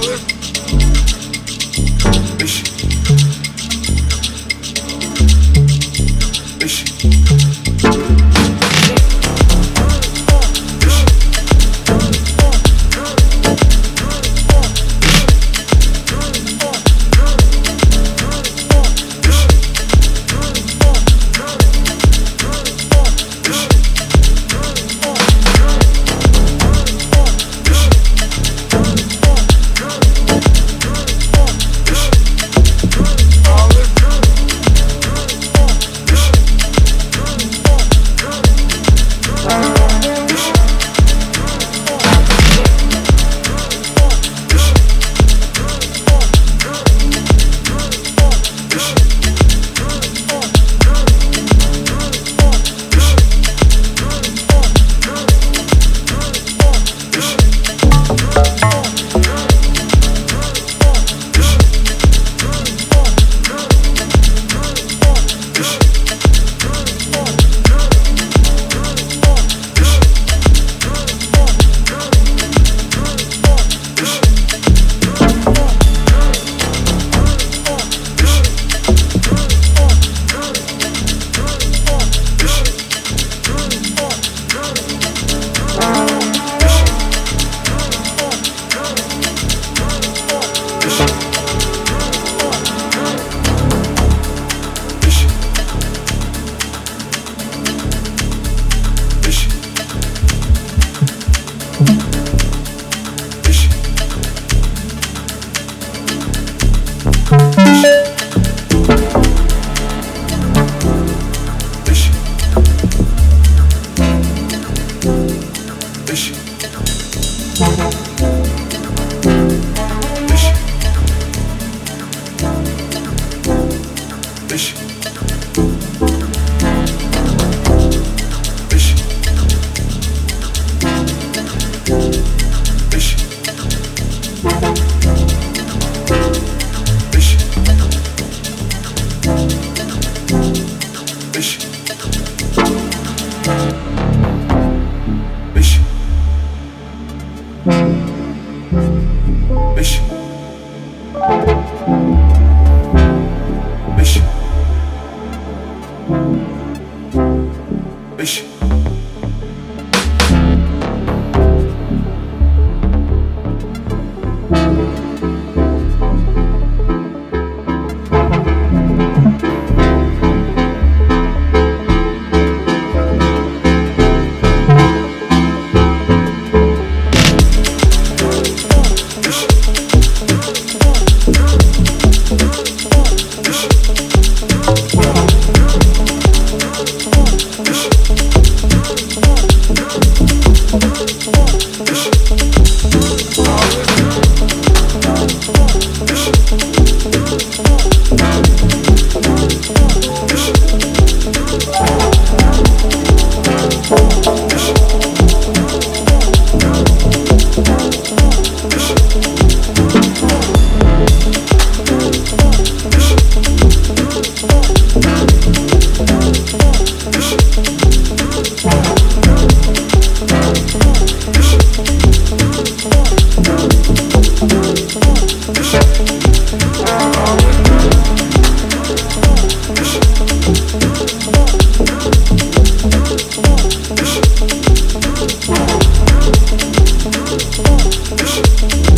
power. Thank thank you